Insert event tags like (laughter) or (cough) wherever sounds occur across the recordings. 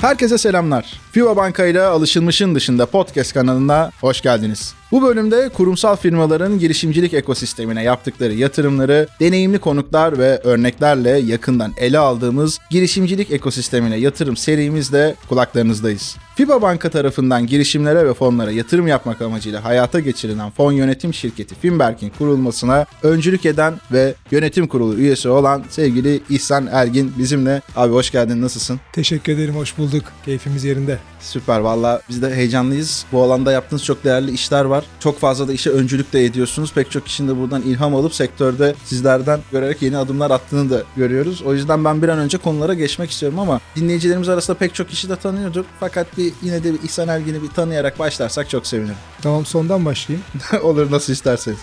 Herkese selamlar. FIBA Banka ile alışılmışın dışında podcast kanalına hoş geldiniz. Bu bölümde kurumsal firmaların girişimcilik ekosistemine yaptıkları yatırımları deneyimli konuklar ve örneklerle yakından ele aldığımız girişimcilik ekosistemine yatırım serimizde kulaklarınızdayız. FIBA Banka tarafından girişimlere ve fonlara yatırım yapmak amacıyla hayata geçirilen fon yönetim şirketi Finberk'in kurulmasına öncülük eden ve yönetim kurulu üyesi olan sevgili İhsan Ergin bizimle. Abi hoş geldin nasılsın? Teşekkür ederim, hoş bulduk. Keyfimiz yerinde. Süper valla biz de heyecanlıyız. Bu alanda yaptığınız çok değerli işler var. Çok fazla da işe öncülük de ediyorsunuz. Pek çok kişinin de buradan ilham alıp sektörde sizlerden görerek yeni adımlar attığını da görüyoruz. O yüzden ben bir an önce konulara geçmek istiyorum ama dinleyicilerimiz arasında pek çok kişi de tanıyordur. Fakat bir yine de bir İhsan Ergin'i bir tanıyarak başlarsak çok sevinirim. Tamam sondan başlayayım. (laughs) Olur nasıl isterseniz.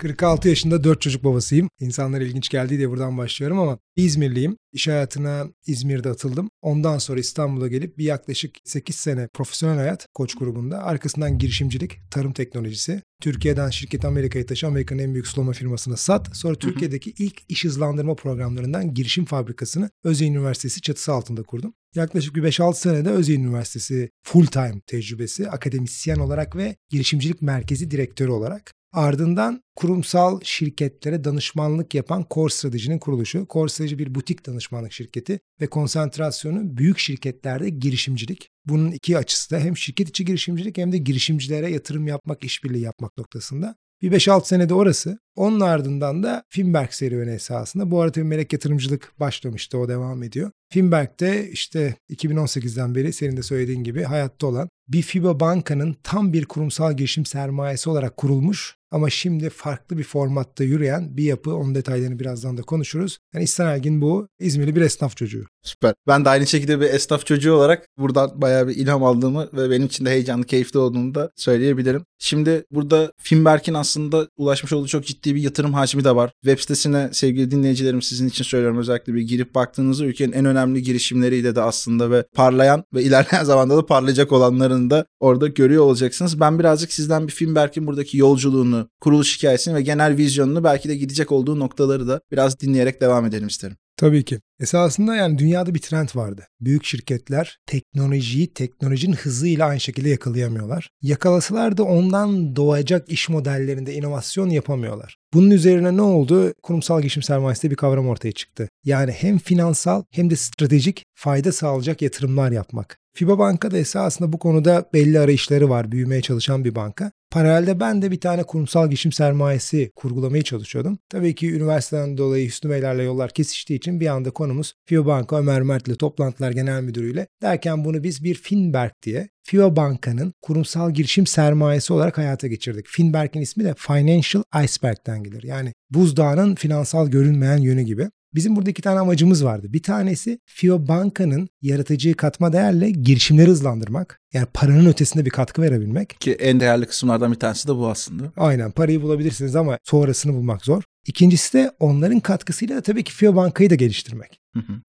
46 yaşında 4 çocuk babasıyım. İnsanlar ilginç geldi diye buradan başlıyorum ama İzmirliyim. İş hayatına İzmir'de atıldım. Ondan sonra İstanbul'a gelip bir yaklaşık 8 sene profesyonel hayat koç grubunda. Arkasından girişimcilik, tarım teknolojisi. Türkiye'den şirket Amerika'ya taşı Amerika'nın en büyük sulama firmasına sat. Sonra Türkiye'deki ilk iş hızlandırma programlarından girişim fabrikasını Özyeğin Üniversitesi çatısı altında kurdum. Yaklaşık bir 5-6 senede Özyeğin Üniversitesi full time tecrübesi, akademisyen olarak ve girişimcilik merkezi direktörü olarak Ardından kurumsal şirketlere danışmanlık yapan Core Strategy'nin kuruluşu. Core Strategy bir butik danışmanlık şirketi ve konsantrasyonu büyük şirketlerde girişimcilik. Bunun iki açısı da hem şirket içi girişimcilik hem de girişimcilere yatırım yapmak, işbirliği yapmak noktasında. Bir 5-6 senede orası. Onun ardından da Finberg serüveni esasında. Bu arada melek yatırımcılık başlamıştı. O devam ediyor. Finberg'de işte 2018'den beri senin de söylediğin gibi hayatta olan bir FIBA bankanın tam bir kurumsal girişim sermayesi olarak kurulmuş ama şimdi farklı bir formatta yürüyen bir yapı. Onun detaylarını birazdan da konuşuruz. Yani İhsan Ergin bu İzmirli bir esnaf çocuğu. Süper. Ben de aynı şekilde bir esnaf çocuğu olarak buradan bayağı bir ilham aldığımı ve benim için de heyecanlı, keyifli olduğunu da söyleyebilirim. Şimdi burada Finberk'in aslında ulaşmış olduğu çok ciddi bir yatırım hacmi de var. Web sitesine sevgili dinleyicilerim sizin için söylüyorum özellikle bir girip baktığınızda ülkenin en önemli girişimleriyle de aslında ve parlayan ve (laughs) ilerleyen zamanda da parlayacak olanlarını da orada görüyor olacaksınız. Ben birazcık sizden bir Finberk'in buradaki yolculuğunu, kuruluş hikayesini ve genel vizyonunu belki de gidecek olduğu noktaları da biraz dinleyerek devam edelim isterim. Tabii ki. Esasında yani dünyada bir trend vardı. Büyük şirketler teknolojiyi teknolojinin hızıyla aynı şekilde yakalayamıyorlar. Yakalasalar da ondan doğacak iş modellerinde inovasyon yapamıyorlar. Bunun üzerine ne oldu? Kurumsal girişim sermayesi bir kavram ortaya çıktı. Yani hem finansal hem de stratejik fayda sağlayacak yatırımlar yapmak. FIBA Banka da esasında bu konuda belli arayışları var. Büyümeye çalışan bir banka. Paralelde ben de bir tane kurumsal girişim sermayesi kurgulamaya çalışıyordum. Tabii ki üniversiteden dolayı Hüsnü Beylerle yollar kesiştiği için bir anda konumuz FIBA Banka Ömer Mert ile toplantılar genel müdürüyle derken bunu biz bir Finberg diye FIBA Banka'nın kurumsal girişim sermayesi olarak hayata geçirdik. Finberg'in ismi de Financial Iceberg'den gelir. Yani buzdağının finansal görünmeyen yönü gibi. Bizim burada iki tane amacımız vardı. Bir tanesi FIO Banka'nın yaratıcı katma değerle girişimleri hızlandırmak. Yani paranın ötesinde bir katkı verebilmek. Ki en değerli kısımlardan bir tanesi de bu aslında. Aynen parayı bulabilirsiniz ama sonrasını bulmak zor. İkincisi de onların katkısıyla da tabii ki FIO Banka'yı da geliştirmek.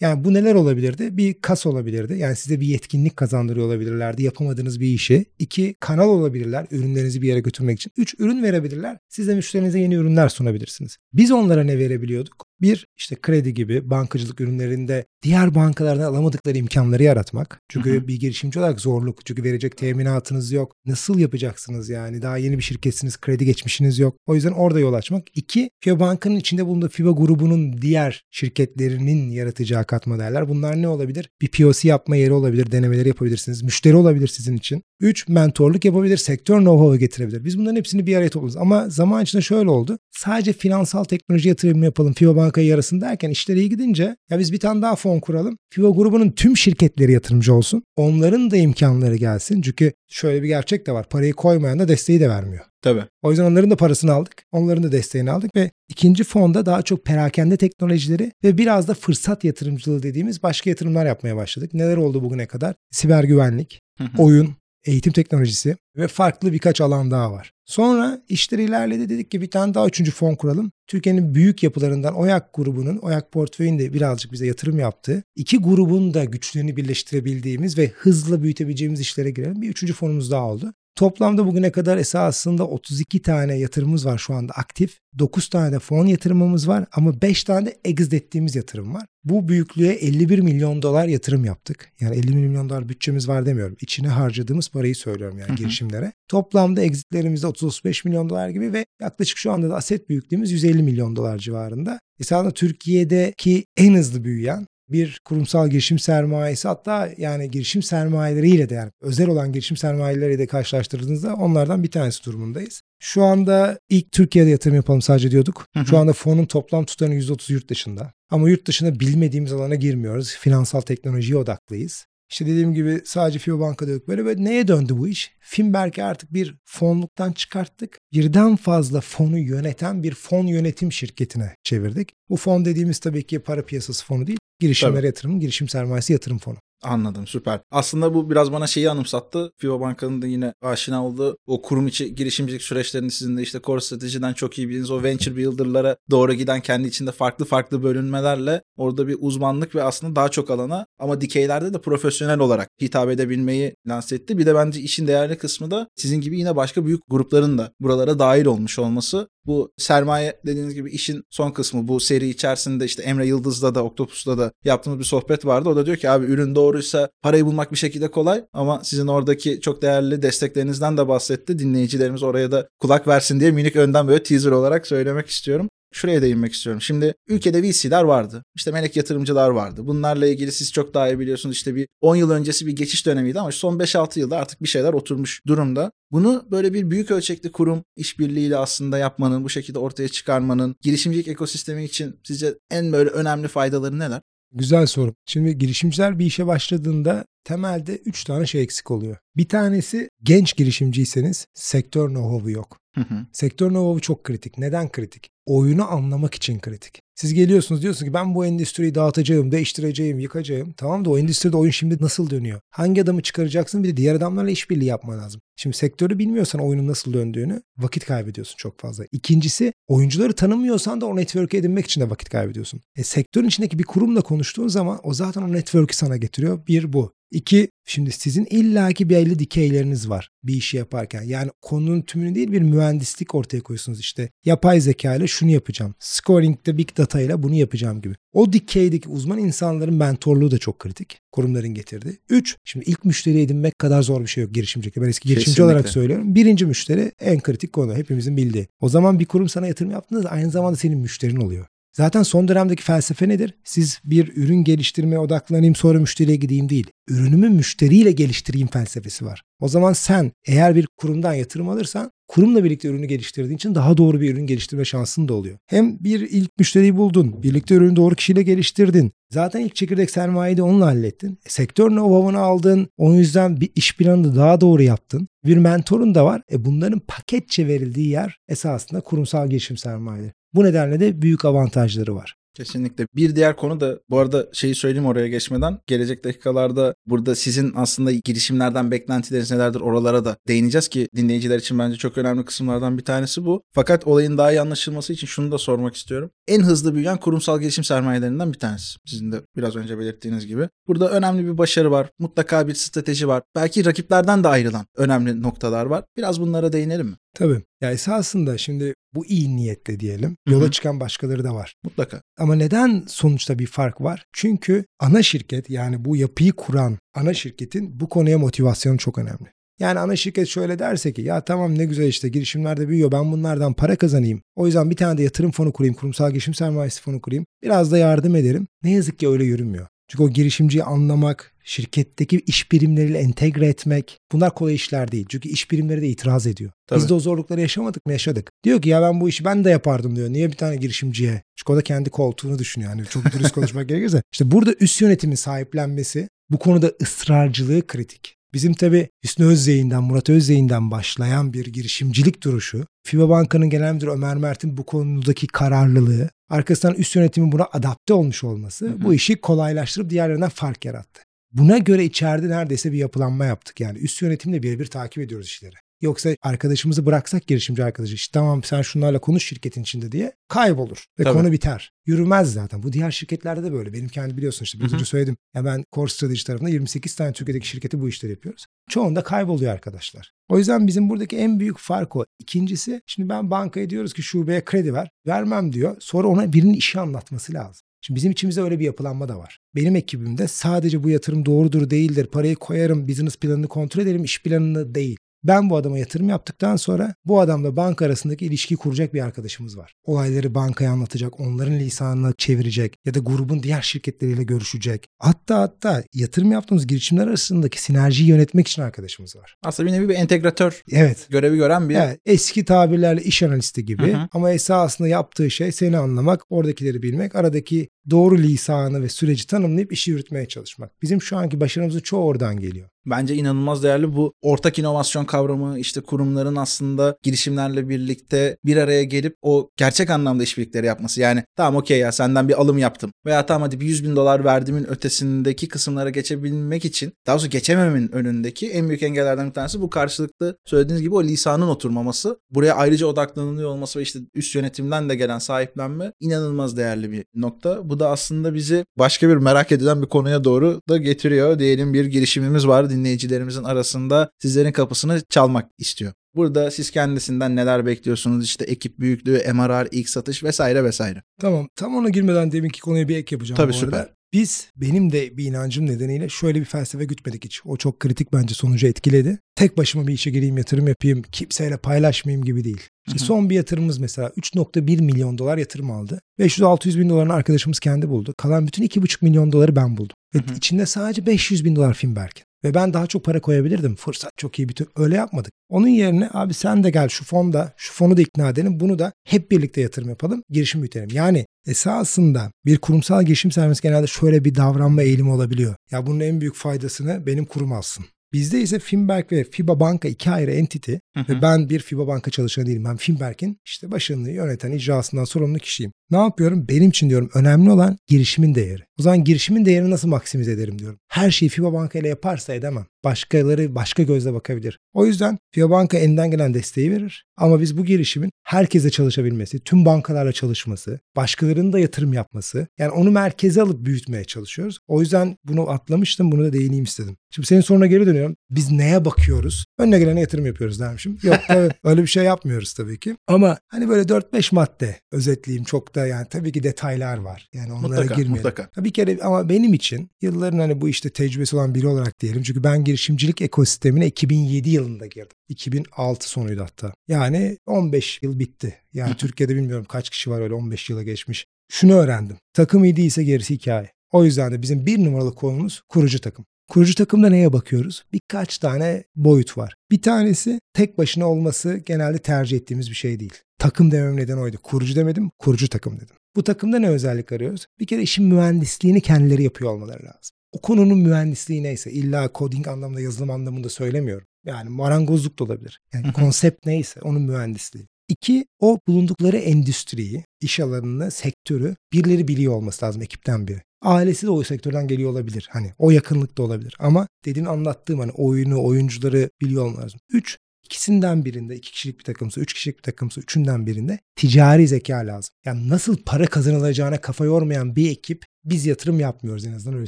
Yani bu neler olabilirdi? Bir kas olabilirdi. Yani size bir yetkinlik kazandırıyor olabilirlerdi yapamadığınız bir işi. İki kanal olabilirler ürünlerinizi bir yere götürmek için. Üç ürün verebilirler. Siz de müşterinize yeni ürünler sunabilirsiniz. Biz onlara ne verebiliyorduk? Bir işte kredi gibi bankacılık ürünlerinde diğer bankalardan alamadıkları imkanları yaratmak. Çünkü hı hı. bir girişimci olarak zorluk. Çünkü verecek teminatınız yok. Nasıl yapacaksınız yani? Daha yeni bir şirketsiniz, kredi geçmişiniz yok. O yüzden orada yol açmak. İki, FIBA Banka'nın içinde bulunduğu FIBA grubunun diğer şirketlerinin yaratacağı katma değerler. Bunlar ne olabilir? Bir POC yapma yeri olabilir, denemeleri yapabilirsiniz. Müşteri olabilir sizin için. Üç, mentorluk yapabilir, sektör know-how'u getirebilir. Biz bunların hepsini bir araya toplarız. Ama zaman içinde şöyle oldu. Sadece finansal teknoloji yatırımı yapalım, FIBA Banka'yı yarasın derken işleri iyi gidince ya biz bir tane daha fon kuralım. FIBA grubunun tüm şirketleri yatırımcı olsun. Onların da imkanları gelsin. Çünkü şöyle bir gerçek de var. Parayı koymayan da desteği de vermiyor. Tabii. O yüzden onların da parasını aldık. Onların da desteğini aldık ve ikinci fonda daha çok perakende teknolojileri ve biraz da fırsat yatırımcılığı dediğimiz başka yatırımlar yapmaya başladık. Neler oldu bugüne kadar? Siber güvenlik, oyun, eğitim teknolojisi ve farklı birkaç alan daha var. Sonra işler ilerledi dedik ki bir tane daha üçüncü fon kuralım. Türkiye'nin büyük yapılarından OYAK grubunun, OYAK portföyünde birazcık bize yatırım yaptığı, iki grubun da güçlerini birleştirebildiğimiz ve hızla büyütebileceğimiz işlere girelim. Bir üçüncü fonumuz daha oldu. Toplamda bugüne kadar esasında 32 tane yatırımımız var şu anda aktif. 9 tane de fon yatırımımız var ama 5 tane de exit ettiğimiz yatırım var. Bu büyüklüğe 51 milyon dolar yatırım yaptık. Yani 50 milyon dolar bütçemiz var demiyorum. İçine harcadığımız parayı söylüyorum yani girişimlere. Toplamda exitlerimizde 30-35 milyon dolar gibi ve yaklaşık şu anda da aset büyüklüğümüz 150 milyon dolar civarında. Esasında Türkiye'deki en hızlı büyüyen bir kurumsal girişim sermayesi hatta yani girişim sermayeleriyle de yani özel olan girişim sermayeleriyle de karşılaştırdığınızda onlardan bir tanesi durumundayız. Şu anda ilk Türkiye'de yatırım yapalım sadece diyorduk. Şu anda fonun toplam tutarının %30 yurt dışında. Ama yurt dışında bilmediğimiz alana girmiyoruz. Finansal teknolojiye odaklıyız. İşte dediğim gibi sadece FIBA Banka'da yok böyle ve neye döndü bu iş? Finberg'i artık bir fonluktan çıkarttık. Birden fazla fonu yöneten bir fon yönetim şirketine çevirdik. Bu fon dediğimiz tabii ki para piyasası fonu değil. Girişimlere Tabii. yatırım, girişim sermayesi yatırım fonu. Anladım süper. Aslında bu biraz bana şeyi anımsattı. FIBA Banka'nın da yine aşina olduğu o kurum içi girişimcilik süreçlerini sizin de işte core stratejiden çok iyi bildiğiniz o venture builder'lara doğru giden kendi içinde farklı farklı bölünmelerle orada bir uzmanlık ve aslında daha çok alana ama dikeylerde de profesyonel olarak hitap edebilmeyi lanse etti. Bir de bence işin değerli kısmı da sizin gibi yine başka büyük grupların da buralara dahil olmuş olması. Bu sermaye dediğiniz gibi işin son kısmı bu seri içerisinde işte Emre Yıldız'da da Octopus'ta da yaptığımız bir sohbet vardı. O da diyor ki abi ürün doğruysa parayı bulmak bir şekilde kolay ama sizin oradaki çok değerli desteklerinizden de bahsetti. Dinleyicilerimiz oraya da kulak versin diye minik önden böyle teaser olarak söylemek istiyorum. Şuraya değinmek istiyorum. Şimdi ülkede VC'ler vardı. İşte melek yatırımcılar vardı. Bunlarla ilgili siz çok daha iyi biliyorsunuz. İşte bir 10 yıl öncesi bir geçiş dönemiydi ama son 5-6 yılda artık bir şeyler oturmuş durumda. Bunu böyle bir büyük ölçekli kurum işbirliğiyle aslında yapmanın, bu şekilde ortaya çıkarmanın girişimcilik ekosistemi için sizce en böyle önemli faydaları neler? Güzel soru. Şimdi girişimciler bir işe başladığında temelde 3 tane şey eksik oluyor. Bir tanesi genç girişimciyseniz sektör know-how'u yok. Hı hı. Sektör know-how'u çok kritik. Neden kritik? Oyunu anlamak için kritik. Siz geliyorsunuz diyorsunuz ki ben bu endüstriyi dağıtacağım, değiştireceğim, yıkacağım. Tamam da o endüstride oyun şimdi nasıl dönüyor? Hangi adamı çıkaracaksın bir de diğer adamlarla işbirliği yapman lazım. Şimdi sektörü bilmiyorsan oyunun nasıl döndüğünü vakit kaybediyorsun çok fazla. İkincisi oyuncuları tanımıyorsan da o network'ü edinmek için de vakit kaybediyorsun. E, sektörün içindeki bir kurumla konuştuğun zaman o zaten o network'ü sana getiriyor. Bir bu. İki, şimdi sizin illaki belli dikeyleriniz var bir işi yaparken. Yani konunun tümünü değil bir mühendislik ortaya koyuyorsunuz işte. Yapay zeka ile şunu yapacağım. Scoring'de big data ile bunu yapacağım gibi. O dikeydeki uzman insanların mentorluğu da çok kritik. Kurumların getirdiği. Üç, şimdi ilk müşteri edinmek kadar zor bir şey yok girişimcilikte. Ben eski girişimci olarak söylüyorum. Birinci müşteri en kritik konu. Hepimizin bildiği. O zaman bir kurum sana yatırım yaptığında aynı zamanda senin müşterin oluyor. Zaten son dönemdeki felsefe nedir? Siz bir ürün geliştirmeye odaklanayım sonra müşteriye gideyim değil. Ürünümü müşteriyle geliştireyim felsefesi var. O zaman sen eğer bir kurumdan yatırım alırsan kurumla birlikte ürünü geliştirdiğin için daha doğru bir ürün geliştirme şansın da oluyor. Hem bir ilk müşteriyi buldun, birlikte ürünü doğru kişiyle geliştirdin. Zaten ilk çekirdek sermayeyi de onunla hallettin. E, sektör know-how'unu aldın. O yüzden bir iş planını daha doğru yaptın. Bir mentorun da var. E bunların paketçe verildiği yer esasında kurumsal girişim sermayeleri. Bu nedenle de büyük avantajları var. Kesinlikle. Bir diğer konu da bu arada şeyi söyleyeyim oraya geçmeden. Gelecek dakikalarda burada sizin aslında girişimlerden beklentileriniz nelerdir oralara da değineceğiz ki dinleyiciler için bence çok önemli kısımlardan bir tanesi bu. Fakat olayın daha iyi anlaşılması için şunu da sormak istiyorum. En hızlı büyüyen kurumsal girişim sermayelerinden bir tanesi. Sizin de biraz önce belirttiğiniz gibi. Burada önemli bir başarı var. Mutlaka bir strateji var. Belki rakiplerden de ayrılan önemli noktalar var. Biraz bunlara değinelim mi? Tabii. Ya esasında şimdi bu iyi niyetle diyelim. Yola çıkan başkaları da var. Mutlaka. Ama neden sonuçta bir fark var? Çünkü ana şirket yani bu yapıyı kuran ana şirketin bu konuya motivasyonu çok önemli. Yani ana şirket şöyle derse ki ya tamam ne güzel işte girişimlerde büyüyor ben bunlardan para kazanayım. O yüzden bir tane de yatırım fonu kurayım, kurumsal girişim sermayesi fonu kurayım. Biraz da yardım ederim. Ne yazık ki öyle yürümüyor. Çünkü o girişimciyi anlamak, şirketteki iş birimleriyle entegre etmek bunlar kolay işler değil. Çünkü iş birimleri de itiraz ediyor. Tabii. Biz de o zorlukları yaşamadık mı? Yaşadık. Diyor ki ya ben bu işi ben de yapardım diyor. Niye bir tane girişimciye? Çünkü o da kendi koltuğunu düşünüyor. Yani çok dürüst konuşmak (laughs) gerekirse. İşte burada üst yönetimin sahiplenmesi bu konuda ısrarcılığı kritik. Bizim tabi Hüsnü Özzeyi'nden, Murat Özzeyi'nden başlayan bir girişimcilik duruşu, FİBA Banka'nın genel müdürü Ömer Mert'in bu konudaki kararlılığı, arkasından üst yönetimin buna adapte olmuş olması Hı hı. bu işi kolaylaştırıp diğerlerinden fark yarattı. Buna göre içeride neredeyse bir yapılanma yaptık. Yani üst yönetimle birebir takip ediyoruz işleri. Yoksa arkadaşımızı bıraksak girişimci arkadaşı işte tamam sen şunlarla konuş şirketin içinde diye kaybolur ve Tabii. konu biter. Yürümez zaten. Bu diğer şirketlerde de böyle. Benim kendi biliyorsun işte biraz önce söyledim. Ya ben Core Strategy tarafında 28 tane Türkiye'deki şirketi bu işleri yapıyoruz. Çoğunda kayboluyor arkadaşlar. O yüzden bizim buradaki en büyük fark o. İkincisi şimdi ben bankaya diyoruz ki şubeye kredi ver. Vermem diyor. Sonra ona birinin işi anlatması lazım. Şimdi bizim içimizde öyle bir yapılanma da var. Benim ekibimde sadece bu yatırım doğrudur değildir. Parayı koyarım, business planını kontrol ederim, iş planını değil. Ben bu adama yatırım yaptıktan sonra bu adamla banka arasındaki ilişkiyi kuracak bir arkadaşımız var. Olayları bankaya anlatacak, onların lisanına çevirecek ya da grubun diğer şirketleriyle görüşecek. Hatta hatta yatırım yaptığımız girişimler arasındaki sinerjiyi yönetmek için arkadaşımız var. Aslında bir nevi bir entegratör Evet. görevi gören bir Evet, eski tabirlerle iş analisti gibi Hı hı. ama esasında yaptığı şey seni anlamak, oradakileri bilmek, aradaki doğru lisanı ve süreci tanımlayıp işi yürütmeye çalışmak. Bizim şu anki başarımızın çoğu oradan geliyor. Bence inanılmaz değerli bu ortak inovasyon kavramı işte kurumların aslında girişimlerle birlikte bir araya gelip o gerçek anlamda işbirlikleri yapması. Yani tamam okey ya senden bir alım yaptım veya tamam hadi bir 100 bin dolar verdiğimin ötesindeki kısımlara geçebilmek için daha doğrusu geçemememin önündeki en büyük engellerden bir tanesi bu karşılıklı söylediğiniz gibi o lisanın oturmaması. Buraya ayrıca odaklanılıyor olması ve işte üst yönetimden de gelen sahiplenme inanılmaz değerli bir nokta. Bu da aslında bizi başka bir merak edilen bir konuya doğru da getiriyor. Diyelim bir girişimimiz var dinleyicilerimizin arasında sizlerin kapısını çalmak istiyor. Burada siz kendisinden neler bekliyorsunuz? İşte ekip büyüklüğü, MRR, ilk satış vesaire vesaire. Tamam tam ona girmeden deminki konuya bir ek yapacağım Tabii, bu süper. arada. Biz benim de bir inancım nedeniyle şöyle bir felsefe gütmedik hiç. O çok kritik bence sonucu etkiledi. Tek başıma bir işe gireyim yatırım yapayım kimseyle paylaşmayayım gibi değil. İşte Hı hı. son bir yatırımımız mesela 3.1 milyon dolar yatırım aldı. 500-600 bin dolarını arkadaşımız kendi buldu. Kalan bütün 2.5 milyon doları ben buldum. Ve Hı hı. içinde sadece 500 bin dolar Finberg'in. Ve ben daha çok para koyabilirdim. Fırsat çok iyi bir tür. Öyle yapmadık. Onun yerine abi sen de gel şu fonda, şu fonu da ikna edelim. Bunu da hep birlikte yatırım yapalım. Girişim büyütelim. Yani esasında bir kurumsal girişim sermayesi genelde şöyle bir davranma eğilimi olabiliyor. Ya bunun en büyük faydasını benim kurum alsın. Bizde ise Finberg ve FIBA Banka iki ayrı entity ve ben bir FIBA Banka çalışanı değilim. Ben Finberg'in işte başını yöneten, icrasından sorumlu kişiyim. Ne yapıyorum? Benim için diyorum önemli olan girişimin değeri. O zaman girişimin değerini nasıl maksimize ederim diyorum. Her şeyi FIBA Banka ile yaparsa edemem. Başkaları başka gözle bakabilir. O yüzden FIBA Banka elinden gelen desteği verir. Ama biz bu girişimin herkese çalışabilmesi, tüm bankalarla çalışması, başkalarının da yatırım yapması. Yani onu merkeze alıp büyütmeye çalışıyoruz. O yüzden bunu atlamıştım. Bunu da değineyim istedim. Şimdi senin soruna geri dönüyorum. Biz neye bakıyoruz? Önüne gelene yatırım yapıyoruz dermişim. Yok tabii (laughs) öyle bir şey yapmıyoruz tabii ki. Ama hani böyle 4-5 madde özetleyeyim. Çok da yani tabii ki detaylar var. Yani onlara Mutlaka, girmeyelim. mutlaka. Bir kere ama benim için yılların hani bu işte tecrübesi olan biri olarak diyelim. Çünkü ben girişimcilik ekosistemine 2007 yılında girdim. 2006 sonuydu hatta. Yani 15 yıl bitti. Yani Türkiye'de bilmiyorum kaç kişi var öyle 15 yıla geçmiş. Şunu öğrendim. Takım iyi değilse gerisi hikaye. O yüzden de bizim bir numaralı konumuz kurucu takım. Kurucu takımda neye bakıyoruz? Birkaç tane boyut var. Bir tanesi tek başına olması genelde tercih ettiğimiz bir şey değil. Takım demem neden oydu. Kurucu demedim, kurucu takım dedim. Bu takımda ne özellik arıyoruz? Bir kere işin mühendisliğini kendileri yapıyor olmaları lazım. O konunun mühendisliği neyse illa coding anlamında yazılım anlamında söylemiyorum. Yani marangozluk da olabilir. Yani konsept neyse onun mühendisliği. İki, o bulundukları endüstriyi, iş alanını, sektörü birileri biliyor olması lazım ekipten biri. Ailesi de o sektörden geliyor olabilir. Hani o yakınlıkta olabilir. Ama dediğin anlattığım hani oyunu, oyuncuları biliyor olması lazım. Üç, ikisinden birinde, iki kişilik bir takımsa, üç kişilik bir takımsa, üçünden birinde ticari zeka lazım. Yani nasıl para kazanılacağına kafa yormayan bir ekip biz yatırım yapmıyoruz en azından öyle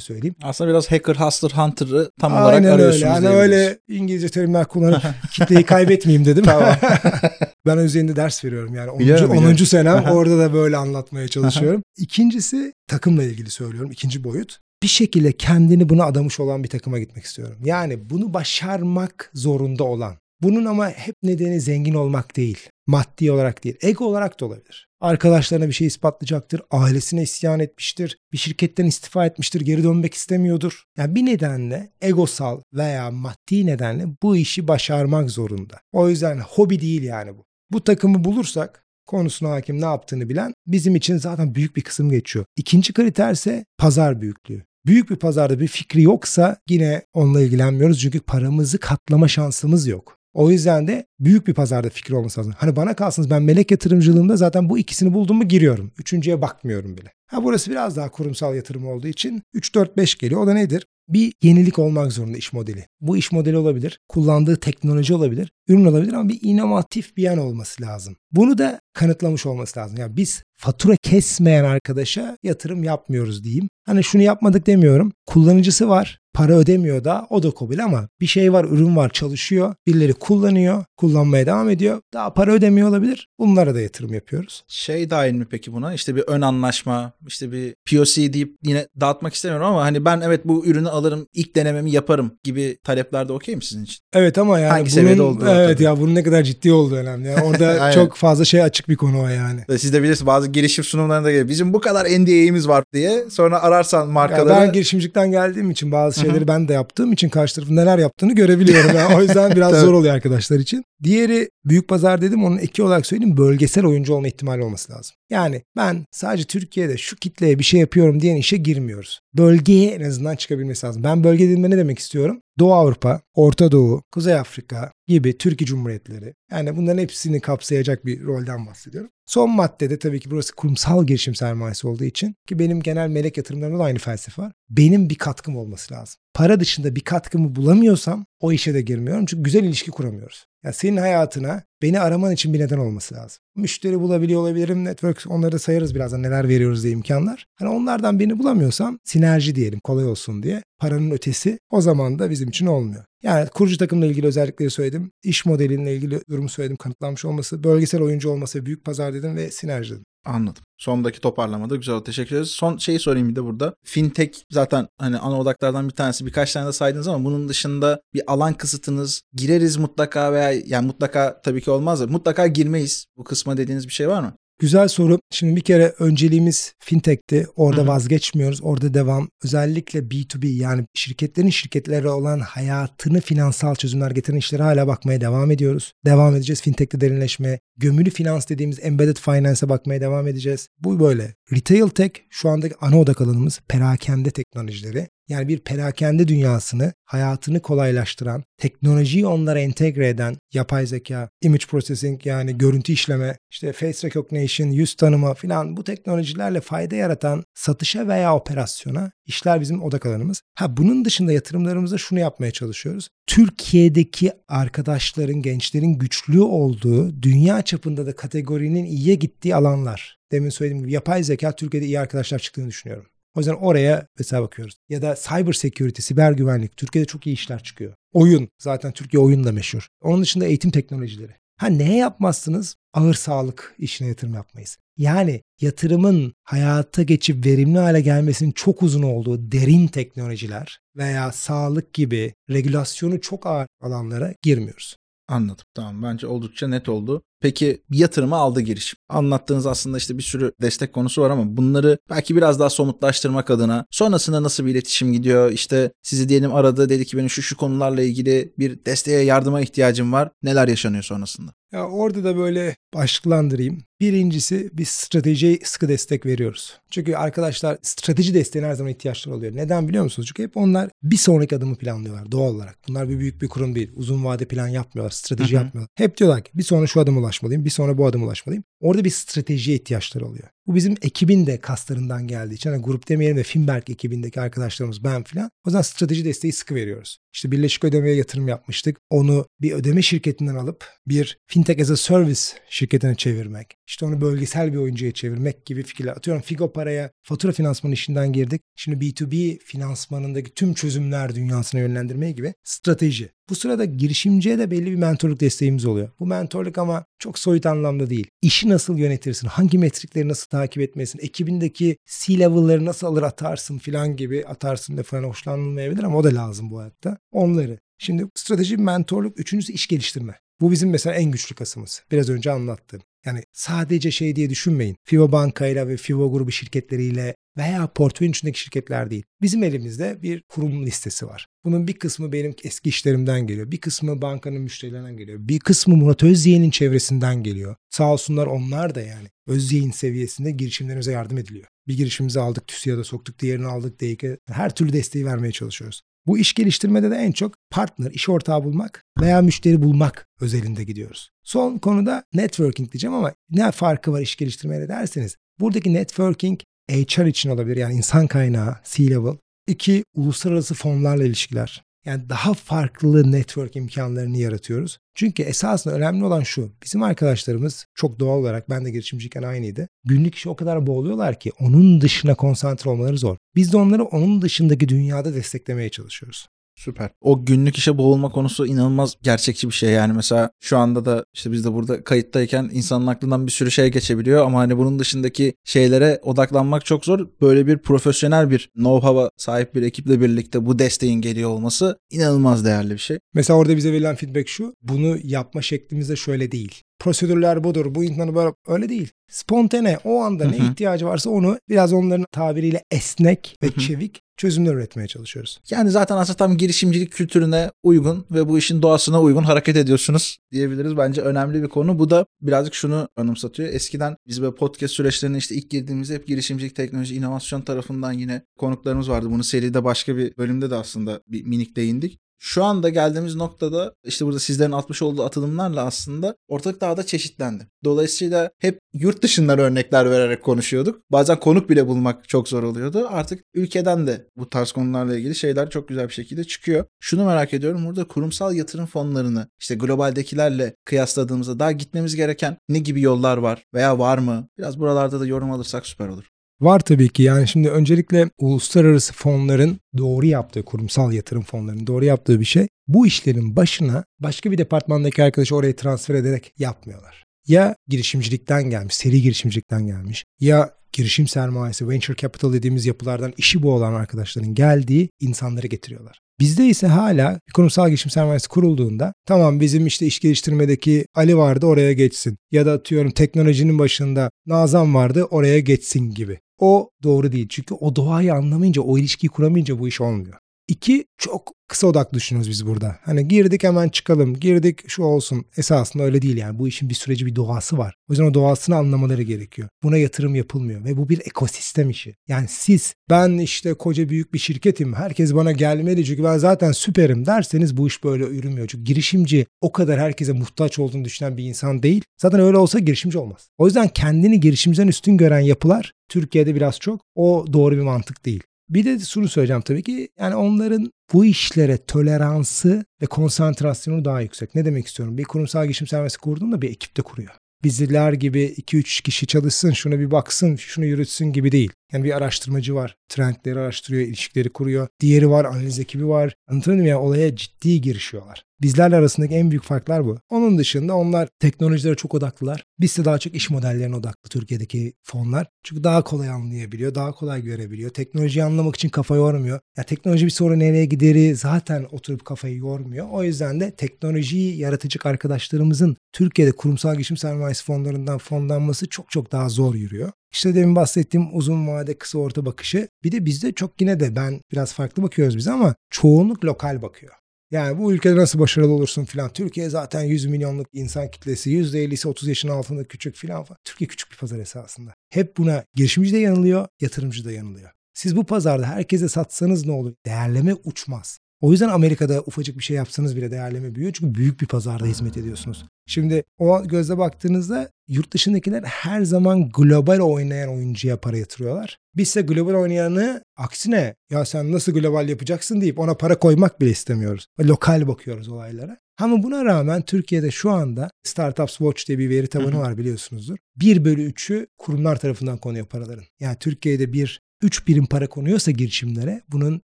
söyleyeyim. Aslında biraz hacker, hustler, hunter'ı tam olarak Aynen arıyorsunuz öyle. Diyebiliriz. öyle İngilizce terimler kullanıp (laughs) kitleyi kaybetmeyeyim dedim. Tamam. (laughs) ben üzerinde ders veriyorum yani 10. Biliyorum, 10. biliyorum. senem orada da böyle anlatmaya çalışıyorum. İkincisi takımla ilgili söylüyorum. İkinci boyut. Bir şekilde kendini buna adamış olan bir takıma gitmek istiyorum. Yani bunu başarmak zorunda olan. Bunun ama hep nedeni zengin olmak değil. Maddi olarak değil. Ego olarak da olabilir. Arkadaşlarına bir şey ispatlayacaktır. Ailesine isyan etmiştir. Bir şirketten istifa etmiştir. Geri dönmek istemiyordur. Yani bir nedenle egosal veya maddi nedenle bu işi başarmak zorunda. O yüzden hobi değil yani bu. Bu takımı bulursak konusuna hakim ne yaptığını bilen bizim için zaten büyük bir kısım geçiyor. İkinci kriter ise pazar büyüklüğü. Büyük bir pazarda bir fikri yoksa yine onunla ilgilenmiyoruz çünkü paramızı katlama şansımız yok. O yüzden de büyük bir pazarda fikir olması lazım. Hani bana kalsınız ben melek yatırımcılığında zaten bu ikisini buldum mu giriyorum. Üçüncüye bakmıyorum bile. Ha burası biraz daha kurumsal yatırım olduğu için 3-4-5 geliyor. O da nedir? Bir yenilik olmak zorunda iş modeli. Bu iş modeli olabilir. Kullandığı teknoloji olabilir. ürün olabilir ama bir inovatif bir yan olması lazım. Bunu da kanıtlamış olması lazım. Yani biz fatura kesmeyen arkadaşa yatırım yapmıyoruz diyeyim. Hani şunu yapmadık demiyorum. Kullanıcısı var. Para ödemiyor da o da kabul ama bir şey var, ürün var, çalışıyor. Birileri kullanıyor, kullanmaya devam ediyor. Daha para ödemiyor olabilir. Bunlara da yatırım yapıyoruz. Şey dahil mi peki buna? İşte bir ön anlaşma, işte bir POC deyip yine dağıtmak istemiyorum ama hani ben evet bu ürünü alırım, ilk denememi yaparım gibi taleplerde okey mi sizin için? Evet ama yani Hangi bunun, seviyede olduğu Evet tabii. ya bunun ne kadar ciddi olduğu önemli. Yani orada (laughs) çok fazla şey açık bir konu o yani. Siz de bilirsiniz bazı girişim sunumlarında geliyor. Bizim bu kadar NDA'miz var diye. Sonra ararsan Ya markaları. ben girişimcilikten geldiğim için bazı şeyleri ben de yaptığım için karşı tarafın neler yaptığını görebiliyorum. Yani o yüzden (laughs) biraz zor oluyor arkadaşlar için. Diğeri büyük pazar dedim onun eki olarak söyleyeyim bölgesel oyuncu olma ihtimali olması lazım. Yani ben sadece Türkiye'de şu kitleye bir şey yapıyorum diyen işe girmiyoruz. Bölgeye en azından çıkabilmesi lazım. Ben bölge dediğimde ne demek istiyorum? Doğu Avrupa, Orta Doğu, Kuzey Afrika gibi Türkiye Cumhuriyetleri. Yani bunların hepsini kapsayacak bir rolden bahsediyorum. Son maddede tabii ki burası kurumsal girişim sermayesi olduğu için ki benim genel melek yatırımlarımda da aynı felsefe var. Benim bir katkım olması lazım. Para dışında bir katkımı bulamıyorsam o işe de girmiyorum. Çünkü güzel ilişki kuramıyoruz. Ya senin hayatına beni araman için bir neden olması lazım. Müşteri bulabiliyor olabilirim. Network onları da sayarız birazdan neler veriyoruz diye imkanlar. Hani onlardan birini bulamıyorsam sinerji diyelim kolay olsun diye. Paranın ötesi o zaman da bizim için olmuyor. Yani kurucu takımla ilgili özellikleri söyledim. İş modelinle ilgili durumu söyledim. Kanıtlanmış olması, bölgesel oyuncu olması, büyük pazar dedim ve sinerji dedim. Anladım. Sondaki toparlamada güzel. Teşekkür ederiz. Son şeyi sorayım bir de burada. Fintech zaten hani ana odaklardan bir tanesi. Birkaç tane de saydınız ama bunun dışında bir alan kısıtınız gireriz mutlaka veya yani mutlaka tabii ki olmaz da mutlaka girmeyiz. Bu kısma dediğiniz bir şey var mı? Güzel soru. Şimdi bir kere önceliğimiz fintech'ti. Orada Hı hı. vazgeçmiyoruz. Orada devam. Özellikle B2B yani şirketlerin şirketlere olan hayatını finansal çözümler getiren işlere hala bakmaya devam ediyoruz. Devam edeceğiz fintech'te derinleşmeye. Gömülü finans dediğimiz embedded finance'a bakmaya devam edeceğiz. Bu böyle. Retail tech şu andaki ana odak alanımız perakende teknolojileri. Yani bir perakende dünyasını, hayatını kolaylaştıran, teknolojiyi onlara entegre eden yapay zeka, image processing yani görüntü işleme, işte face recognition, yüz tanıma filan bu teknolojilerle fayda yaratan satışa veya operasyona işler bizim odak alanımız. Ha bunun dışında yatırımlarımızda şunu yapmaya çalışıyoruz. Türkiye'deki arkadaşların, gençlerin güçlü olduğu, dünya çapında da kategorinin iyiye gittiği alanlar. Demin söylediğim gibi yapay zeka Türkiye'de iyi arkadaşlar çıktığını düşünüyorum. O yüzden oraya mesela bakıyoruz. Ya da cyber security, siber güvenlik. Türkiye'de çok iyi işler çıkıyor. Oyun. Zaten Türkiye oyun da meşhur. Onun dışında eğitim teknolojileri. Ha neye yapmazsınız? Ağır sağlık işine yatırım yapmayız. Yani yatırımın hayata geçip verimli hale gelmesinin çok uzun olduğu derin teknolojiler veya sağlık gibi regülasyonu çok ağır alanlara girmiyoruz. Anladım. Tamam bence oldukça net oldu. Peki bir yatırımı aldı girişim. Anlattığınız aslında işte bir sürü destek konusu var ama bunları belki biraz daha somutlaştırmak adına sonrasında nasıl bir iletişim gidiyor? İşte sizi diyelim aradı dedi ki benim şu şu konularla ilgili bir desteğe yardıma ihtiyacım var. Neler yaşanıyor sonrasında? Ya orada da böyle başlıklandırayım. Birincisi biz stratejiye sıkı destek veriyoruz. Çünkü arkadaşlar strateji desteğine her zaman ihtiyaçları oluyor. Neden biliyor musunuz? Çünkü hep onlar bir sonraki adımı planlıyorlar doğal olarak. Bunlar bir büyük bir kurum değil. Uzun vade plan yapmıyorlar. Strateji Hı hı. yapmıyorlar. Hep diyorlar ki bir sonra şu adıma ulaşmalıyım. Bir sonra bu adıma ulaşmalıyım. Orada bir stratejiye ihtiyaçları oluyor. Bu bizim ekibin de kaslarından geldiği için. Hani grup demeyelim de Finberg ekibindeki arkadaşlarımız ben filan. O zaman strateji desteği sıkı veriyoruz. İşte Birleşik Ödeme'ye yatırım yapmıştık. Onu bir ödeme şirketinden alıp bir fintech as a service şirketine çevirmek. İşte onu bölgesel bir oyuncuya çevirmek gibi fikirler. Atıyorum Figo Para'ya fatura finansmanı işinden girdik. Şimdi B2B finansmanındaki tüm çözümler dünyasına yönlendirmeye gibi strateji. Bu sırada girişimciye de belli bir mentorluk desteğimiz oluyor. Bu mentorluk ama çok soyut anlamda değil. İşi nasıl yönetirsin, hangi metrikleri nasıl takip etmesin, ekibindeki C-level'ları nasıl alır atarsın filan gibi atarsın lafına hoşlanılmayabilir ama o da lazım bu hayatta. Onları. Şimdi strateji, mentorluk, üçüncüsü iş geliştirme. Bu bizim mesela en güçlü kasımız. Biraz önce anlattığım. Yani sadece şey diye düşünmeyin. Fibo Banka'yla ve Fibo grubu şirketleriyle veya portföyün içindeki şirketler değil. Bizim elimizde bir kurum listesi var. Bunun bir kısmı benim eski işlerimden geliyor. Bir kısmı bankanın müşterilerinden geliyor. Bir kısmı Murat Özyeğin'in çevresinden geliyor. Sağ olsunlar onlar da yani Özyeğin seviyesinde girişimlerimize yardım ediliyor. Bir girişimimizi aldık TÜSİAD'a soktuk, diğerini aldık DEİK'e. Her türlü desteği vermeye çalışıyoruz. Bu iş geliştirmede de en çok partner, iş ortağı bulmak veya müşteri bulmak özelinde gidiyoruz. Son konuda networking diyeceğim ama ne farkı var iş geliştirmeyle derseniz buradaki networking HR için olabilir yani insan kaynağı, C-level. İki, uluslararası fonlarla ilişkiler. Yani daha farklı network imkanlarını yaratıyoruz. Çünkü esasında önemli olan şu. Bizim arkadaşlarımız çok doğal olarak ben de girişimciyken aynıydı. Günlük işe o kadar boğuluyorlar ki onun dışına konsantre olmaları zor. Biz de onları onun dışındaki dünyada desteklemeye çalışıyoruz. Süper. O günlük işe boğulma konusu inanılmaz gerçekçi bir şey. Yani mesela şu anda da işte biz de burada kayıttayken insanın aklından bir sürü şey geçebiliyor ama hani bunun dışındaki şeylere odaklanmak çok zor. Böyle bir profesyonel bir know-how'a sahip bir ekiple birlikte bu desteğin geliyor olması inanılmaz değerli bir şey. Mesela orada bize verilen feedback şu. Bunu yapma şeklimiz de şöyle değil. Prosedürler budur. Bu insanı böyle öyle değil. Spontane o anda ne ihtiyacı varsa onu biraz onların tabiriyle esnek ve çevik çözümler üretmeye çalışıyoruz. Yani zaten aslında tam girişimcilik kültürüne uygun ve bu işin doğasına uygun hareket ediyorsunuz diyebiliriz. Bence önemli bir konu. Bu da birazcık şunu anımsatıyor. Eskiden biz böyle podcast süreçlerine işte ilk girdiğimizde hep girişimcilik, teknoloji, inovasyon tarafından yine konuklarımız vardı. Bunu seride başka bir bölümde de aslında bir minik değindik. Şu anda geldiğimiz noktada işte burada sizlerin atmış olduğu atılımlarla aslında ortalık daha da çeşitlendi. Dolayısıyla hep yurt dışından örnekler vererek konuşuyorduk. Bazen konuk bile bulmak çok zor oluyordu. Artık ülkeden de bu tarz konularla ilgili şeyler çok güzel bir şekilde çıkıyor. Şunu merak ediyorum burada kurumsal yatırım fonlarını işte globaldekilerle kıyasladığımızda daha gitmemiz gereken ne gibi yollar var veya var mı? Biraz buralarda da yorum alırsak süper olur. Var tabii ki yani şimdi öncelikle uluslararası fonların doğru yaptığı, kurumsal yatırım fonlarının doğru yaptığı bir şey bu işlerin başına başka bir departmandaki arkadaşı oraya transfer ederek yapmıyorlar. Ya girişimcilikten gelmiş, seri girişimcilikten gelmiş ya girişim sermayesi, venture capital dediğimiz yapılardan işi bu olan arkadaşların geldiği insanları getiriyorlar. Bizde ise hala kurumsal girişim sermayesi kurulduğunda tamam bizim işte iş geliştirmedeki Ali vardı oraya geçsin ya da atıyorum teknolojinin başında Nazan vardı oraya geçsin gibi. O doğru değil çünkü o doğayı anlamayınca o ilişkiyi kuramayınca bu iş olmuyor. İki çok kısa odaklı düşünüyoruz biz burada. Hani girdik hemen çıkalım, girdik şu olsun. Esasında öyle değil yani. Bu işin bir süreci, bir doğası var. O yüzden o doğasını anlamaları gerekiyor. Buna yatırım yapılmıyor ve bu bir ekosistem işi. Yani siz ben işte koca büyük bir şirketim, herkes bana gelmeli çünkü ben zaten süperim derseniz bu iş böyle yürümüyor. Çünkü girişimci o kadar herkese muhtaç olduğunu düşünen bir insan değil. Zaten öyle olsa girişimci olmaz. O yüzden kendini girişimciden üstün gören yapılar Türkiye'de biraz çok o doğru bir mantık değil. Bir de şunu söyleyeceğim tabii ki yani onların bu işlere toleransı ve konsantrasyonu daha yüksek. Ne demek istiyorum? Bir kurumsal girişim sermayesi kurduğunda bir ekipte kuruyor. Bizler gibi 2-3 kişi çalışsın, şuna bir baksın, şunu yürütsün gibi değil. Yani bir araştırmacı var. Trendleri araştırıyor, ilişkileri kuruyor. Diğeri var, analiz ekibi var. Anlatabiliyor muyum? Yani olaya ciddi girişiyorlar. Bizlerle arasındaki en büyük farklar bu. Onun dışında onlar teknolojilere çok odaklılar. Biz de daha çok iş modellerine odaklı Türkiye'deki fonlar. Çünkü daha kolay anlayabiliyor, daha kolay görebiliyor. Teknolojiyi anlamak için kafa yormuyor. Ya teknoloji bir sonra nereye gideri zaten oturup kafayı yormuyor. O yüzden de teknolojiyi yaratıcı arkadaşlarımızın Türkiye'de kurumsal girişim sermayesi fonlarından fonlanması çok çok daha zor yürüyor. İşte demin bahsettiğim uzun vade kısa orta bakışı. Bir de bizde çok yine de ben biraz farklı bakıyoruz biz ama çoğunluk lokal bakıyor. Yani bu ülkede nasıl başarılı olursun filan. Türkiye zaten 100 milyonluk insan kitlesi. %50'si 30 yaşın altında küçük filan. falan. Türkiye küçük bir pazar esasında. Hep buna girişimci de yanılıyor, yatırımcı da yanılıyor. Siz bu pazarda herkese satsanız ne olur? Değerleme uçmaz. O yüzden Amerika'da ufacık bir şey yapsanız bile değerleme büyüyor. Çünkü büyük bir pazarda hizmet ediyorsunuz. Şimdi o gözle baktığınızda yurt dışındakiler her zaman global oynayan oyuncuya para yatırıyorlar. Biz ise global oynayanı aksine ya sen nasıl global yapacaksın deyip ona para koymak bile istemiyoruz. Lokal bakıyoruz olaylara. Ama buna rağmen Türkiye'de şu anda Startups Watch diye bir veri tabanı var biliyorsunuzdur. 1 bölü 3'ü kurumlar tarafından konuyor paraların. Yani Türkiye'de bir 3 birim para konuyorsa girişimlere bunun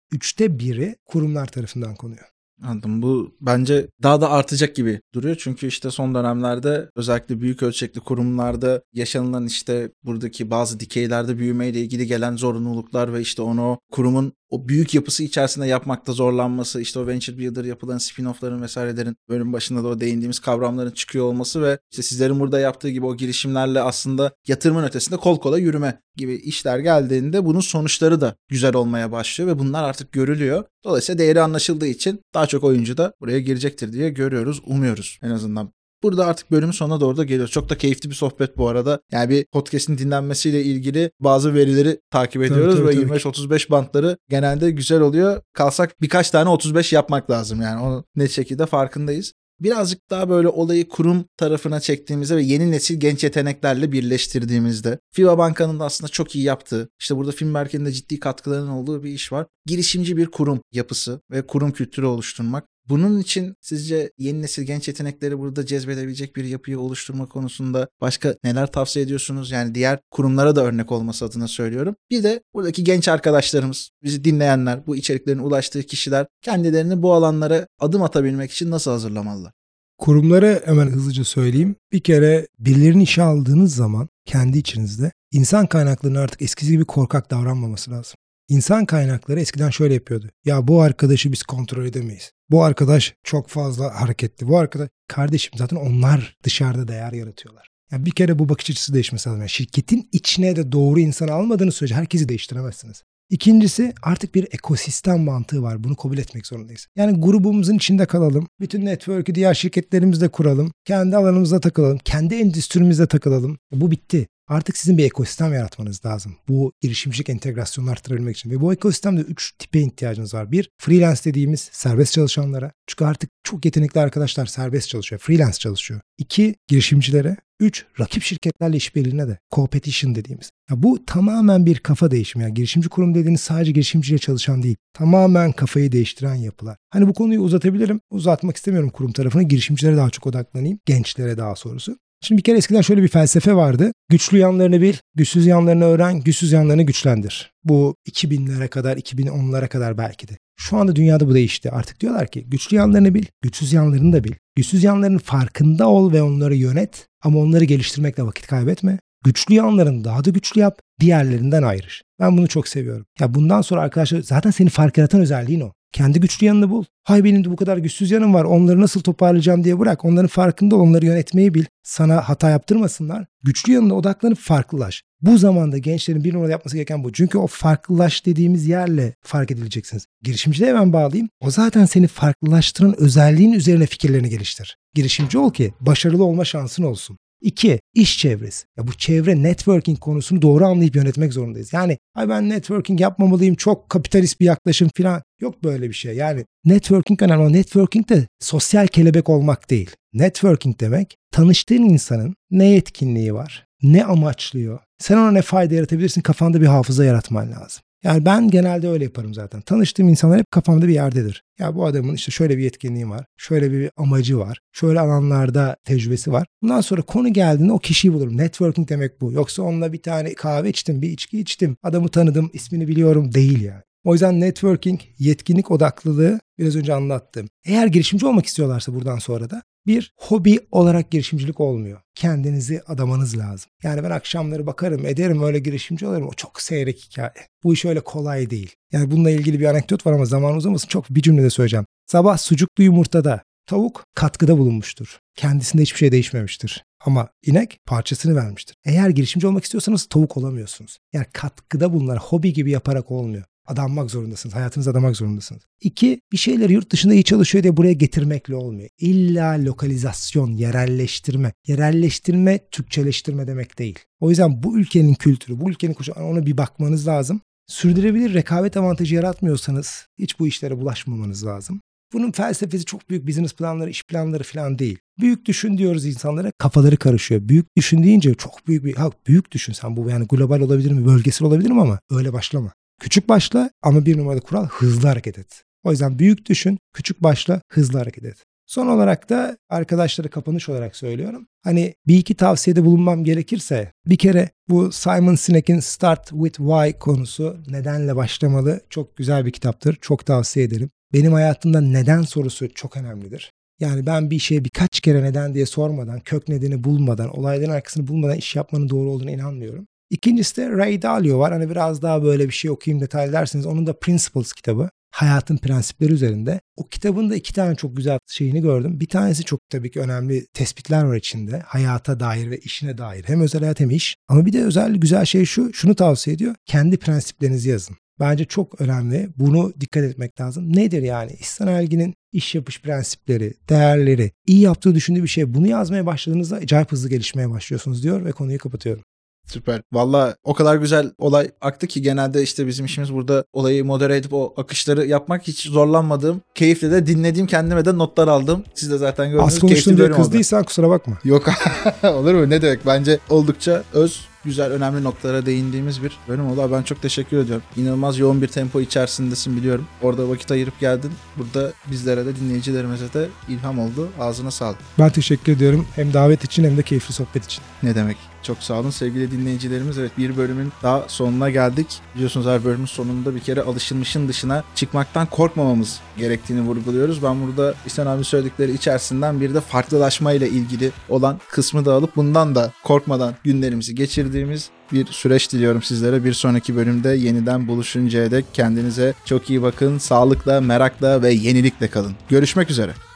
3'te biri kurumlar tarafından konuyor. Anladım. Bu bence daha da artacak gibi duruyor. Çünkü işte son dönemlerde özellikle büyük ölçekli kurumlarda yaşanılan işte buradaki bazı dikeylerde büyümeyle ilgili gelen zorunluluklar ve işte onu kurumun o büyük yapısı içerisinde yapmakta zorlanması, işte o venture builder yapılan spin-off'ların vesairelerin bölüm başında da o değindiğimiz kavramların çıkıyor olması ve işte sizlerin burada yaptığı gibi o girişimlerle aslında yatırımın ötesinde kol kola yürüme gibi işler geldiğinde bunun sonuçları da güzel olmaya başlıyor ve bunlar artık görülüyor. Dolayısıyla değeri anlaşıldığı için daha çok oyuncu da buraya girecektir diye görüyoruz, umuyoruz en azından. Burada artık bölümün sonuna doğru da geliyoruz. Çok da keyifli bir sohbet bu arada. Yani bir podcast'in dinlenmesiyle ilgili bazı verileri takip ediyoruz tabii, ve tabii. 25-35 bantları genelde güzel oluyor. Kalsak birkaç tane 35 yapmak lazım yani. Onu net şekilde farkındayız. birazcık daha böyle olayı kurum tarafına çektiğimizde ve yeni nesil genç yeteneklerle birleştirdiğimizde FIBA Banka'nın da aslında çok iyi yaptığı, işte burada film merkezinde ciddi katkıların olduğu bir iş var. Girişimci bir kurum yapısı ve kurum kültürü oluşturmak. Bunun için sizce yeni nesil genç yetenekleri burada cezbedebilecek bir yapıyı oluşturma konusunda başka neler tavsiye ediyorsunuz? Yani diğer kurumlara da örnek olması adına söylüyorum. Bir de buradaki genç arkadaşlarımız, bizi dinleyenler, bu içeriklerin ulaştığı kişiler kendilerini bu alanlara adım atabilmek için nasıl hazırlamalılar? Kurumları hemen hızlıca söyleyeyim. Bir kere birilerini işe aldığınız zaman kendi içinizde insan kaynaklarının artık eskisi gibi korkak davranmaması lazım. İnsan kaynakları eskiden şöyle yapıyordu. Ya bu arkadaşı biz kontrol edemeyiz. Bu arkadaş çok fazla hareketli. Bu arkadaş kardeşim zaten onlar dışarıda değer yaratıyorlar. Yani bir kere bu bakış açısı değişmesi lazım. Yani şirketin içine de doğru insanı almadığınız sürece herkesi değiştiremezsiniz. İkincisi artık bir ekosistem mantığı var. Bunu kabul etmek zorundayız. Yani grubumuzun içinde kalalım. Bütün network'ü diğer şirketlerimizde kuralım. Kendi alanımızda takılalım. Kendi endüstrimizde takılalım. Bu bitti. Artık sizin bir ekosistem yaratmanız lazım. Bu girişimcilik entegrasyonunu arttırabilmek için. Ve bu ekosistemde 3 tipe ihtiyacınız var. Bir, freelance dediğimiz serbest çalışanlara. Çünkü artık çok yetenekli arkadaşlar serbest çalışıyor. Freelance çalışıyor. İki, girişimcilere. Üç, rakip şirketlerle işbirliğine de. Competition dediğimiz. Ya bu tamamen bir kafa değişimi. Yani girişimci kurum dediğiniz sadece girişimciyle çalışan değil. Tamamen kafayı değiştiren yapılar. Hani bu konuyu uzatabilirim. Uzatmak istemiyorum kurum tarafına. Girişimcilere daha çok odaklanayım. Gençlere daha sorusu. Şimdi bir kere eskiden şöyle bir felsefe vardı. Güçlü yanlarını bil, güçsüz yanlarını öğren, güçsüz yanlarını güçlendir. Bu 2000'lere kadar, 2010'lara kadar belki de. Şu anda dünyada bu değişti. Artık diyorlar ki güçlü yanlarını bil, güçsüz yanlarını da bil. Güçsüz yanlarının farkında ol ve onları yönet ama onları geliştirmekle vakit kaybetme. Güçlü yanlarını daha da güçlü yap, diğerlerinden ayrış. Ben bunu çok seviyorum. Ya bundan sonra arkadaşlar zaten seni fark yaratan özelliğin o. Kendi güçlü yanını bul. Hay benim de bu kadar güçsüz yanım var. Onları nasıl toparlayacağım diye bırak. Onların farkında ol. Onları yönetmeyi bil. Sana hata yaptırmasınlar. Güçlü yanına odaklanıp farklılaş. Bu zamanda gençlerin bir numara yapması gereken bu. Çünkü o farklılaş dediğimiz yerle fark edileceksiniz. Girişimciliğe hemen bağlayayım. O zaten seni farklılaştıran özelliğin üzerine fikirlerini geliştir. Girişimci ol ki başarılı olma şansın olsun. İki, iş çevresi. Ya bu çevre networking konusunu doğru anlayıp yönetmek zorundayız. Yani ay ben networking yapmamalıyım, çok kapitalist bir yaklaşım falan. Yok böyle bir şey. Yani networking önemli ama networking de sosyal kelebek olmak değil. Networking demek tanıştığın insanın ne yetkinliği var, ne amaçlıyor, sen ona ne fayda yaratabilirsin kafanda bir hafıza yaratman lazım. Yani ben genelde öyle yaparım zaten. Tanıştığım insanlar hep kafamda bir yerdedir. Ya bu adamın işte şöyle bir yetkinliği var, şöyle bir amacı var, şöyle alanlarda tecrübesi var. Bundan sonra konu geldiğinde o kişiyi bulurum. Networking demek bu. Yoksa onunla bir tane kahve içtim, bir içki içtim, adamı tanıdım, ismini biliyorum değil yani. O yüzden networking, yetkinlik odaklılığı biraz önce anlattım. Eğer girişimci olmak istiyorlarsa buradan sonra da bir hobi olarak girişimcilik olmuyor. Kendinizi adamanız lazım. Yani ben akşamları bakarım ederim öyle girişimci olurum. O çok seyrek hikaye. Bu iş öyle kolay değil. Yani bununla ilgili bir anekdot var ama zaman uzamasın çok bir cümlede söyleyeceğim. Sabah sucuklu yumurtada tavuk katkıda bulunmuştur. Kendisinde hiçbir şey değişmemiştir. Ama inek parçasını vermiştir. Eğer girişimci olmak istiyorsanız tavuk olamıyorsunuz. Yani katkıda bulunan hobi gibi yaparak olmuyor adanmak zorundasınız. Hayatınızı adamak zorundasınız. İki, bir şeyleri yurt dışında iyi çalışıyor diye buraya getirmekle olmuyor. İlla lokalizasyon, yerelleştirme. Yerelleştirme, Türkçeleştirme demek değil. O yüzden bu ülkenin kültürü, bu ülkenin koşu ona bir bakmanız lazım. Sürdürülebilir rekabet avantajı yaratmıyorsanız hiç bu işlere bulaşmamanız lazım. Bunun felsefesi çok büyük business planları, iş planları falan değil. Büyük düşün diyoruz insanlara kafaları karışıyor. Büyük düşün deyince çok büyük bir, ha büyük düşün sen bu yani global olabilir mi, bölgesel olabilir mi ama öyle başlama. Küçük başla ama bir numaralı kural hızlı hareket et. O yüzden büyük düşün, küçük başla, hızlı hareket et. Son olarak da arkadaşlara kapanış olarak söylüyorum. Hani bir iki tavsiyede bulunmam gerekirse bir kere bu Simon Sinek'in Start with Why konusu nedenle başlamalı çok güzel bir kitaptır. Çok tavsiye ederim. Benim hayatımda neden sorusu çok önemlidir. Yani ben bir şeye birkaç kere neden diye sormadan, kök nedeni bulmadan, olayların arkasını bulmadan iş yapmanın doğru olduğunu inanmıyorum. İkincisi de Ray Dalio var. Hani biraz daha böyle bir şey okuyayım detaylı derseniz onun da Principles kitabı. Hayatın prensipleri üzerinde. O kitabın da iki tane çok güzel şeyini gördüm. Bir tanesi çok tabii ki önemli tespitler var içinde. Hayata dair ve işine dair. Hem özel hayat hem iş. Ama bir de özel güzel şey şu. Şunu tavsiye ediyor. Kendi prensiplerinizi yazın. Bence çok önemli. Bunu dikkat etmek lazım. Nedir yani? İhsan Elgin'in iş yapış prensipleri, değerleri, iyi yaptığı düşündüğü bir şey. Bunu yazmaya başladığınızda acayip hızlı gelişmeye başlıyorsunuz diyor ve konuyu kapatıyorum. Süper. Valla o kadar güzel olay aktı ki genelde işte bizim işimiz burada olayı modere edip o akışları yapmak hiç zorlanmadığım, keyifle de dinlediğim kendime de notlar aldım. Siz de zaten gördünüz. Az konuştun diye bölüm oldu. kızdıysan kusura bakma. Yok (laughs) olur mu ne demek bence oldukça öz güzel önemli noktalara değindiğimiz bir bölüm oldu. Ben çok teşekkür ediyorum. İnanılmaz yoğun bir tempo içerisindesin biliyorum. Orada vakit ayırıp geldin. Burada bizlere de dinleyicilerimize de ilham oldu. Ağzına sağlık. Ben teşekkür ediyorum hem davet için hem de keyifli sohbet için. Ne demek? Çok sağ olun sevgili dinleyicilerimiz. Evet bir bölümün daha sonuna geldik. Biliyorsunuz her bölümün sonunda bir kere alışılmışın dışına çıkmaktan korkmamamız gerektiğini vurguluyoruz. Ben burada İhsan abi söyledikleri içerisinden bir de farklılaşma ile ilgili olan kısmı da alıp bundan da korkmadan günlerimizi geçirdiğimiz bir süreç diliyorum sizlere. Bir sonraki bölümde yeniden buluşuncaya dek kendinize çok iyi bakın. Sağlıkla, merakla ve yenilikle kalın. Görüşmek üzere.